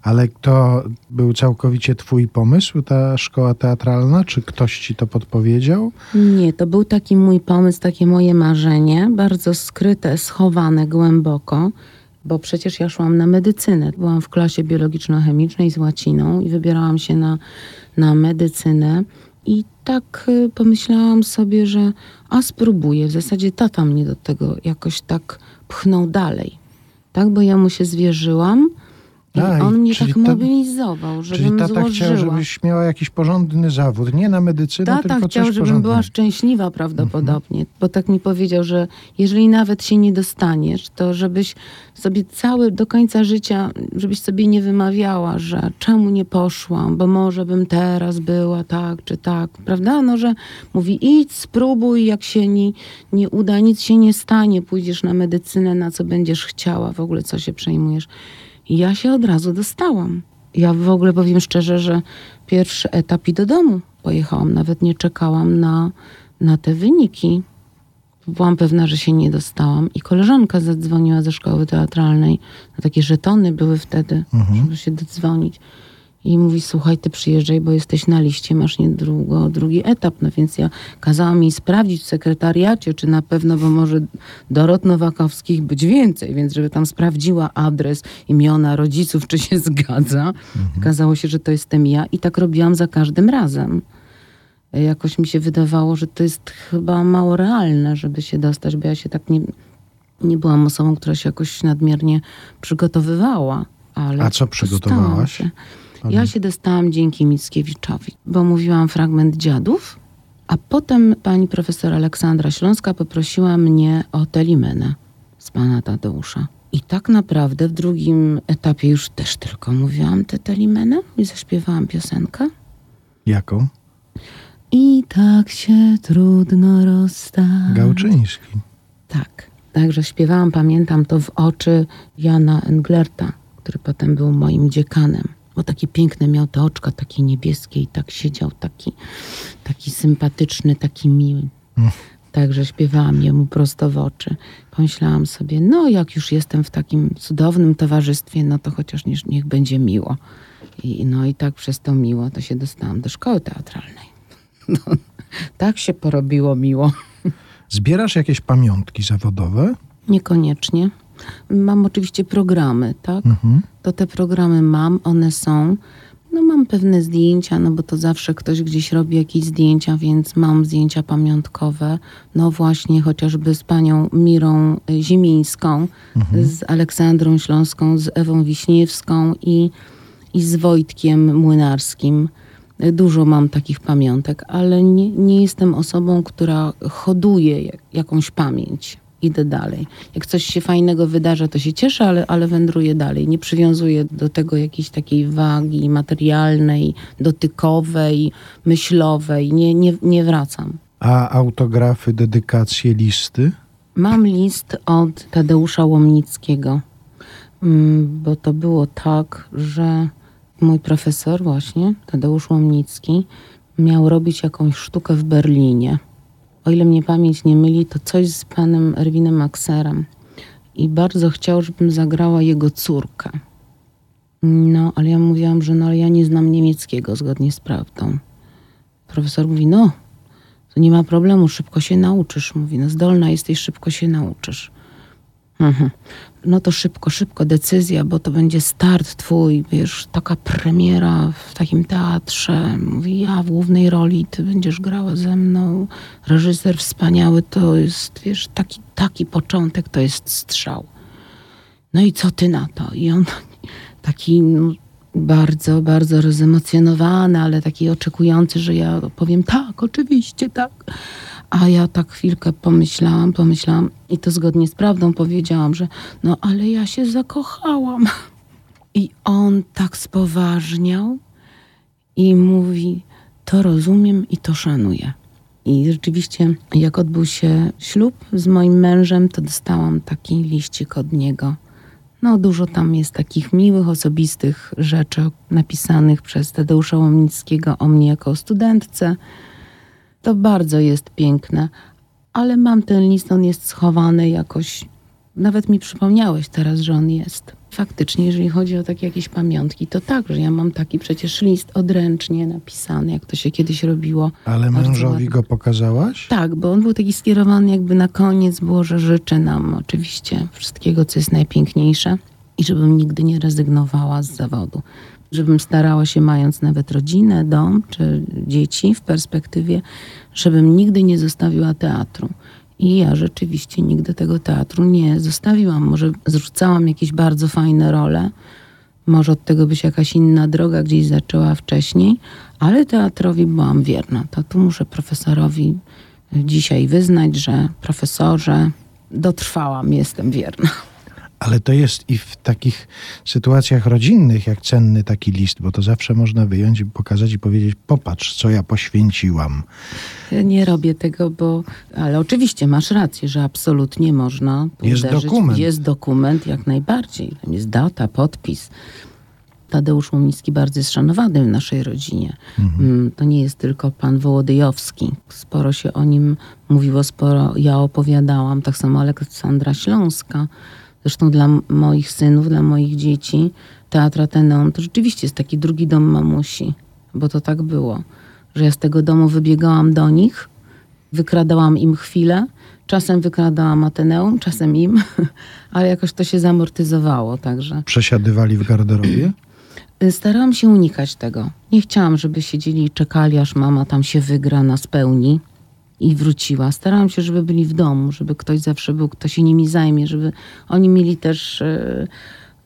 Ale to był całkowicie twój pomysł, ta szkoła teatralna? Czy ktoś ci to podpowiedział? Nie, to był taki mój pomysł, takie moje marzenie, bardzo skryte, schowane głęboko, bo przecież ja szłam na medycynę. Byłam w klasie biologiczno-chemicznej z łaciną i wybierałam się na, na medycynę. I tak y, pomyślałam sobie, że a spróbuję. W zasadzie tata mnie do tego jakoś tak pchnął dalej. Tak, bo ja mu się zwierzyłam A, i on mnie czyli tak ta- mobilizował, Czyli żebym tata złożyła. chciał, żebyś miała jakiś porządny zawód. Nie na medycynę, Tata tylko chciał, coś żebym porządnego. była szczęśliwa prawdopodobnie, bo tak mi powiedział, że jeżeli nawet się nie dostaniesz, to żebyś sobie cały, do końca życia, żebyś sobie nie wymawiała, że czemu nie poszłam, bo może bym teraz była tak czy tak, prawda? No, że mówi idź, spróbuj, jak się nie, nie uda, nic się nie stanie, pójdziesz na medycynę, na co będziesz chciała, w ogóle co się przejmujesz. I ja się od razu dostałam. Ja w ogóle powiem szczerze, że pierwszy etap i do domu pojechałam. Nawet nie czekałam na, na te wyniki. Byłam pewna, że się nie dostałam. I koleżanka zadzwoniła ze szkoły teatralnej. Na takie żetony były wtedy, żeby się dodzwonić. I mówi, słuchaj, ty przyjeżdżaj, bo jesteś na liście, masz niedługo drugi etap. No więc ja kazałam jej sprawdzić w sekretariacie, czy na pewno, bo może Dorot Nowakowskich być więcej, więc żeby tam sprawdziła adres, imiona rodziców, czy się zgadza. Okazało się, że to jestem ja i tak robiłam za każdym razem. Jakoś mi się wydawało, że to jest chyba mało realne, żeby się dostać, bo ja się tak nie, nie byłam osobą, która się jakoś nadmiernie przygotowywała. Ale A co przygotowałaś? się. Ja się dostałam dzięki Mickiewiczowi, bo mówiłam fragment dziadów, a potem pani profesor Aleksandra Śląska poprosiła mnie o Telimenę z pana Tadeusza. I tak naprawdę w drugim etapie już też tylko mówiłam tę Telimenę i zaśpiewałam piosenkę. Jaką? I tak się trudno rozstać. Gałczyński. Tak. Także śpiewałam, pamiętam to w oczy Jana Englerta, który potem był moim dziekanem. Bo takie piękne miał te oczka, takie niebieskie i tak siedział, taki, taki sympatyczny, taki miły. Także śpiewałam jemu prosto w oczy. Pomyślałam sobie, no jak już jestem w takim cudownym towarzystwie, no to chociaż niech, niech będzie miło. I, no i tak przez to miło to się dostałam do szkoły teatralnej. No, tak się porobiło miło. Zbierasz jakieś pamiątki zawodowe? Niekoniecznie. Mam oczywiście programy, tak? Mhm. To te programy mam, one są. No mam pewne zdjęcia, no bo to zawsze ktoś gdzieś robi jakieś zdjęcia, więc mam zdjęcia pamiątkowe. No właśnie chociażby z panią Mirą y, Ziemińską, z Aleksandrą Śląską, z Ewą Wiśniewską i, i z Wojtkiem Młynarskim. Y, Dużo mam takich pamiątek, ale nie, nie jestem osobą, która hoduje jak- jakąś pamięć. Idę dalej. Jak coś się fajnego wydarza, to się cieszę, ale, ale wędruję dalej. Nie przywiązuję do tego jakiejś takiej wagi materialnej, dotykowej, myślowej. Nie, nie, nie wracam. A autografy, dedykacje, listy? Mam list od Tadeusza Łomnickiego, Mm, bo to było tak, że mój profesor właśnie, Tadeusz Łomnicki, miał robić jakąś sztukę w Berlinie. O ile mnie pamięć nie myli, to coś z panem Erwinem Maxerem. I bardzo chciał, żebym zagrała jego córkę. No, ale ja mówiłam, że no, ale ja nie znam niemieckiego zgodnie z prawdą. Profesor mówi, no, to nie ma problemu, szybko się nauczysz. Mówi, no zdolna jesteś, szybko się nauczysz. Mhm. No to szybko, szybko, decyzja, bo to będzie start twój, wiesz, taka premiera w takim teatrze. Mówi, ja w głównej roli, ty będziesz grała ze mną. Reżyser wspaniały, to jest, wiesz, taki, taki początek, to jest strzał. No i co ty na to? I on taki no, bardzo, bardzo rozemocjonowany, ale taki oczekujący, że ja powiem tak, oczywiście, tak. A ja tak chwilkę pomyślałam, pomyślałam i to zgodnie z prawdą powiedziałam, że no ale ja się zakochałam. I on tak spoważniał i mówi, to rozumiem i to szanuję. I rzeczywiście, jak odbył się ślub z moim mężem, to dostałam taki liścik od niego. No, dużo tam jest takich miłych, osobistych rzeczy napisanych przez Tadeusza Łomnickiego o mnie jako studentce. To bardzo jest piękne, ale mam ten list, on jest schowany jakoś. Nawet mi przypomniałeś teraz, że on jest. Faktycznie, jeżeli chodzi o takie jakieś pamiątki, to tak, że ja mam taki przecież list odręcznie napisany, jak to się kiedyś robiło. Ale mężowi go pokazałaś? Tak, bo on był taki skierowany jakby na koniec było, że życzę nam oczywiście wszystkiego, co jest najpiękniejsze i żebym nigdy nie rezygnowała z zawodu. Żebym starała się, mając nawet rodzinę, dom czy dzieci w perspektywie, żebym nigdy nie zostawiła teatru. I ja rzeczywiście nigdy tego teatru nie zostawiłam. Może zrzucałam jakieś bardzo fajne role, może od tego by się jakaś inna droga gdzieś zaczęła wcześniej, ale teatrowi byłam wierna. To tu muszę profesorowi dzisiaj wyznać, że profesorze, dotrwałam, jestem wierna. Ale to jest i w takich sytuacjach rodzinnych, jak cenny taki list, bo to zawsze można wyjąć i pokazać i powiedzieć: Popatrz, co ja poświęciłam. Ja nie robię tego, bo. Ale oczywiście masz rację, że absolutnie można. Jest uderzyć. dokument. Jest dokument, jak najbardziej. Tam jest data, podpis. Tadeusz Łomnicki bardzo jest szanowany w naszej rodzinie. Mm, To nie jest tylko pan Wołodyjowski. Sporo się o nim mówiło, sporo ja opowiadałam. Tak samo Aleksandra Śląska. Zresztą dla moich synów, dla moich dzieci Teatr Ateneum to rzeczywiście jest taki drugi dom mamusi. Bo to tak było, że ja z tego domu wybiegałam do nich, wykradałam im chwilę, czasem wykradałam Ateneum, czasem im, ale jakoś to się zamortyzowało, także Przesiadywali w garderobie? starałam się unikać tego. Nie chciałam, żeby siedzieli i czekali, aż mama tam się wygra na spełni i wróciła. Starałam się, żeby byli w domu, żeby ktoś zawsze był, kto się nimi zajmie, żeby oni mieli też y,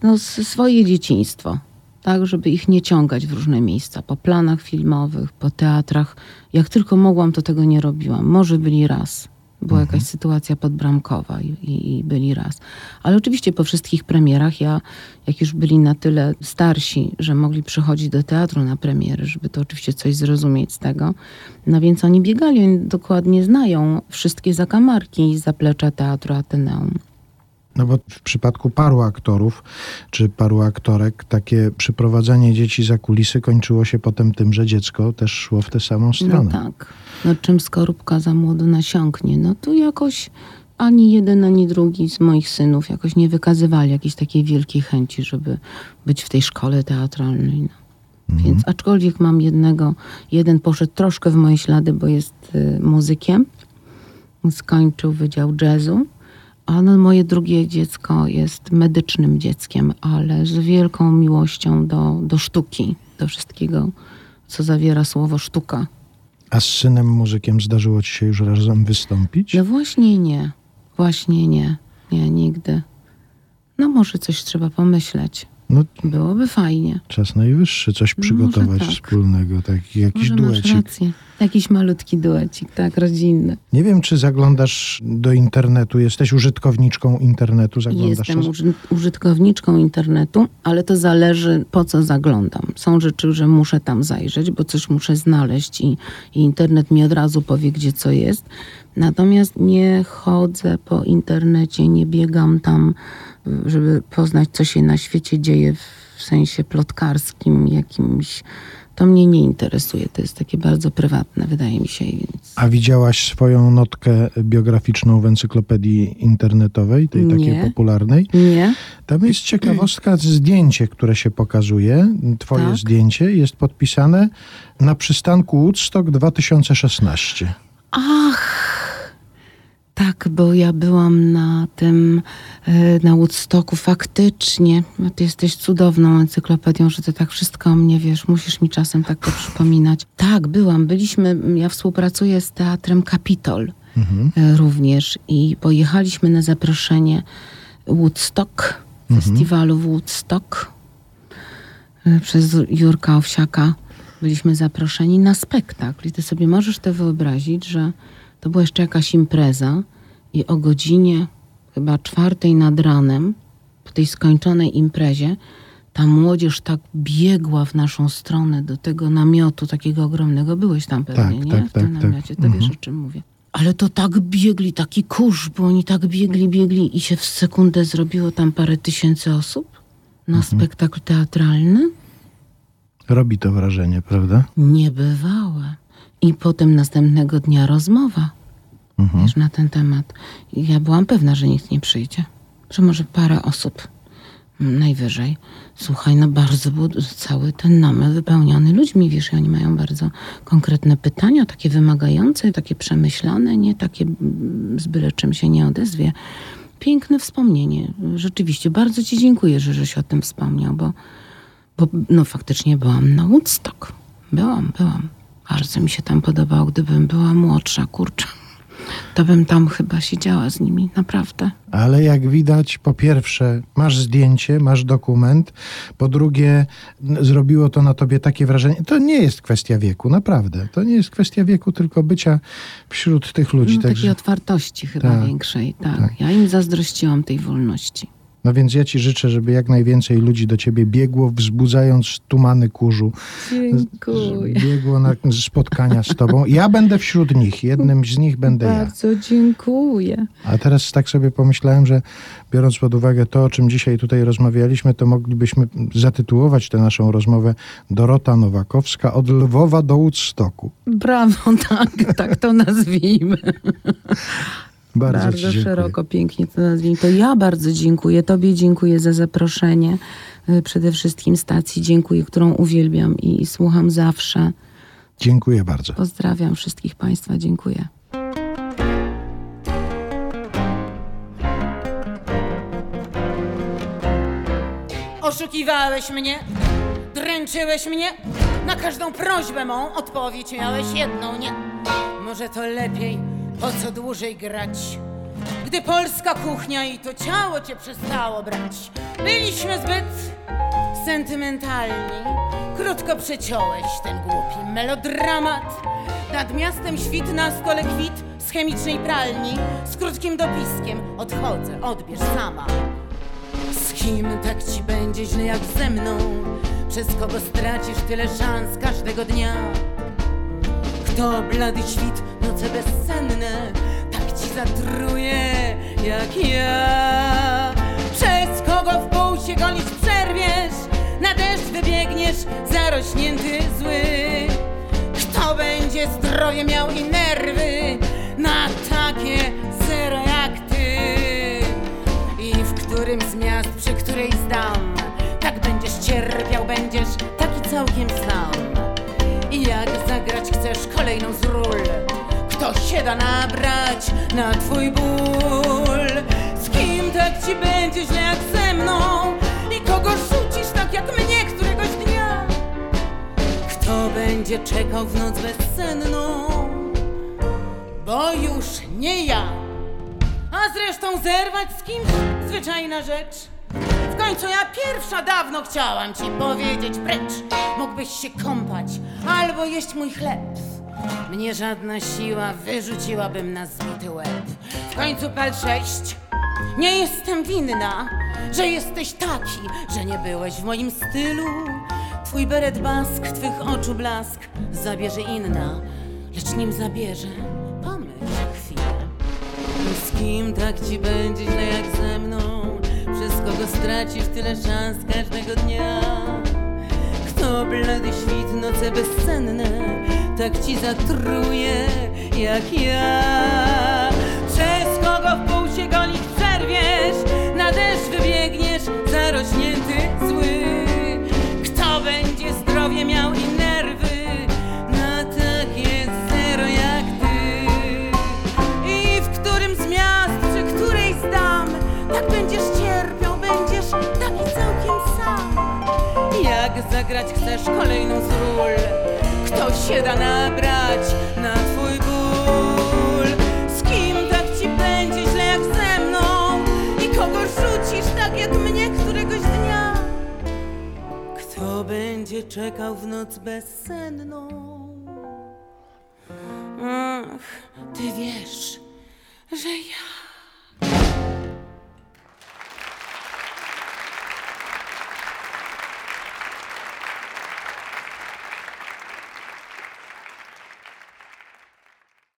no, swoje dzieciństwo. Tak, żeby ich nie ciągać w różne miejsca, po planach filmowych, po teatrach. Jak tylko mogłam, to tego nie robiłam. Może byli raz. Była jakaś sytuacja podbramkowa i, i, i byli raz. Ale oczywiście po wszystkich premierach, ja, jak już byli na tyle starsi, że mogli przychodzić do teatru na premiery, żeby to oczywiście coś zrozumieć z tego, no więc oni biegali, oni dokładnie znają wszystkie zakamarki i zaplecza teatru Ateneum. No bo w przypadku paru aktorów czy paru aktorek takie przyprowadzanie dzieci za kulisy kończyło się potem tym, że dziecko też szło w tę samą No stronę. tak. No czym skorupka za młodo nasiąknie, no to jakoś ani jeden, ani drugi z moich synów jakoś nie wykazywali jakiejś takiej wielkiej chęci, żeby być w tej szkole teatralnej. No. Mhm. Więc aczkolwiek mam jednego, jeden poszedł troszkę w moje ślady, bo jest y, muzykiem, skończył Wydział Jazzu, a no moje drugie dziecko jest medycznym dzieckiem, ale z wielką miłością do, do sztuki, do wszystkiego, co zawiera słowo sztuka. A z synem muzykiem zdarzyło ci się już razem wystąpić? No właśnie nie, właśnie nie, nie, nigdy. No może coś trzeba pomyśleć. No Byłoby fajnie. czas najwyższy coś No, przygotować może tak. wspólnego, taki jakiś Może masz duecik. rację. Jakiś malutki duecik, tak, rodzinny. Nie wiem, czy zaglądasz do internetu, jesteś użytkowniczką internetu, zaglądasz Jestem czas? uży- użytkowniczką internetu, ale to zależy po co zaglądam. Są rzeczy, że muszę tam zajrzeć, bo coś muszę znaleźć i, i internet mi od razu powie, gdzie co jest. Natomiast nie chodzę po internecie, nie biegam tam, żeby poznać, co się na świecie dzieje w sensie plotkarskim jakimś. To mnie nie interesuje. To jest takie bardzo prywatne, wydaje mi się. Więc... A widziałaś swoją notkę biograficzną w encyklopedii internetowej, tej takiej Nie. popularnej? Nie? Tam jest ciekawostka, zdjęcie, które się pokazuje. Twoje Tak. zdjęcie jest podpisane na przystanku Woodstock 2016. Ach, tak, bo ja byłam na tym, e, na Woodstocku faktycznie. No, ty jesteś cudowną encyklopedią, że ty tak wszystko o mnie wiesz. Musisz mi czasem tak to przypominać. Tak, byłam. Byliśmy, ja współpracuję z Teatrem Kapitol e, również i pojechaliśmy na zaproszenie Woodstock, festiwalu Woodstock e, przez Jurka Owsiaka byliśmy zaproszeni na spektakl. I ty sobie możesz to wyobrazić, że to była jeszcze jakaś impreza i o godzinie chyba czwartej nad ranem, po tej skończonej imprezie, ta młodzież tak biegła w naszą stronę do tego namiotu takiego ogromnego. Byłeś tam pewnie, Tak, nie? tak, w tym tak, tak. namiocie. To wiesz, o czym mówię. Ale to tak biegli, taki kurz, bo oni tak biegli, biegli i się w sekundę zrobiło tam parę tysięcy osób na spektakl teatralny. Robi to wrażenie, prawda? Niebywałe. I potem następnego dnia rozmowa Mhm. wiesz, na ten temat. I ja byłam pewna, że nikt nie przyjdzie. Że może parę osób najwyżej. Słuchaj, no bardzo był cały ten namiot wypełniony ludźmi, wiesz, i oni mają bardzo konkretne pytania, takie wymagające, takie przemyślane, nie takie z byle czym się nie odezwie. Piękne wspomnienie. Rzeczywiście, bardzo ci dziękuję, że żeś o tym wspomniał, bo, bo no faktycznie byłam na Woodstock. Byłam, byłam. Bardzo mi się tam podobało, gdybym była młodsza, kurczę. To bym tam chyba siedziała z nimi, naprawdę. Ale jak widać, po pierwsze, masz zdjęcie, masz dokument. Po drugie, zrobiło to na tobie takie wrażenie. To nie jest kwestia wieku, naprawdę. To nie jest kwestia wieku, tylko bycia wśród tych ludzi. No, Także, takiej otwartości chyba Tak, większej, tak. tak. Ja im zazdrościłam tej wolności. No więc ja ci życzę, żeby jak najwięcej ludzi do ciebie biegło, wzbudzając tumany kurzu. Dziękuję. Biegło na spotkania z tobą. Ja będę wśród nich. Jednym z nich będę ja. Bardzo dziękuję. A teraz tak sobie pomyślałem, że biorąc pod uwagę to, o czym dzisiaj tutaj rozmawialiśmy, to moglibyśmy zatytułować tę naszą rozmowę Dorota Nowakowska od Lwowa do Woodstocku. Brawo, tak, tak to nazwijmy. Bardzo, Bardzo szeroko, pięknie to nazwijmy. To ja bardzo dziękuję. Tobie dziękuję za zaproszenie. Y, Przede wszystkim stacji dziękuję, którą uwielbiam i słucham zawsze. Dziękuję bardzo. Pozdrawiam wszystkich Państwa. Dziękuję. Oszukiwałeś mnie, dręczyłeś mnie, na każdą prośbę mą odpowiedź miałeś jedną, nie. Może to lepiej, po co dłużej grać, gdy polska kuchnia i to ciało cię przestało brać. Byliśmy zbyt sentymentalni, krótko przeciąłeś ten głupi melodramat. Nad miastem świt, na stole kwit z chemicznej pralni, z krótkim dopiskiem odchodzę, odbierz sama. Z kim tak ci będzie źle jak ze mną? Przez kogo stracisz tyle szans każdego dnia? Kto blady świt, noce bezsenne, tak ci zatruje jak ja? gonić przerwiesz, na deszcz wybiegniesz, zarośnięty zły. Kto będzie zdrowie miał i nerwy na takie zero jak ty? I w którym z miast, przy której zdam, tak będziesz cierpiał, będziesz taki całkiem sam. Zagrać chcesz kolejną z ról, kto się da nabrać na twój ból? Z kim tak ci będzie źle jak ze mną? I kogo rzucisz tak jak mnie któregoś dnia? Kto będzie czekał w noc bezsenną? Bo już nie ja. A zresztą zerwać z kimś zwyczajna rzecz. W końcu ja pierwsza dawno chciałam ci powiedzieć precz. Mógłbyś się kąpać albo jeść mój chleb. Mnie żadna siła wyrzuciłabym na zbity łeb. W końcu pal sześć. Nie jestem winna, że jesteś taki, że nie byłeś w moim stylu. Twój beret bask, twych oczu blask zabierze inna, lecz nim zabierze, pomyśl chwilę. Z kim tak ci będzie źle jak ze mną? Kogo stracisz tyle szans każdego dnia? Kto blady świt, noce bezsenne, tak ci zatruje jak ja? Przez kogo w pół się golić przerwiesz, na deszcz wybiegniesz, zarośnięty zły? Kto będzie zdrowie miał i zagrać chcesz kolejną z ról? Kto się da nabrać na twój ból? Z kim tak ci będzie źle jak ze mną? I kogo rzucisz tak jak mnie któregoś dnia? Kto będzie czekał w noc bezsenną? Ach, ty wiesz, że ja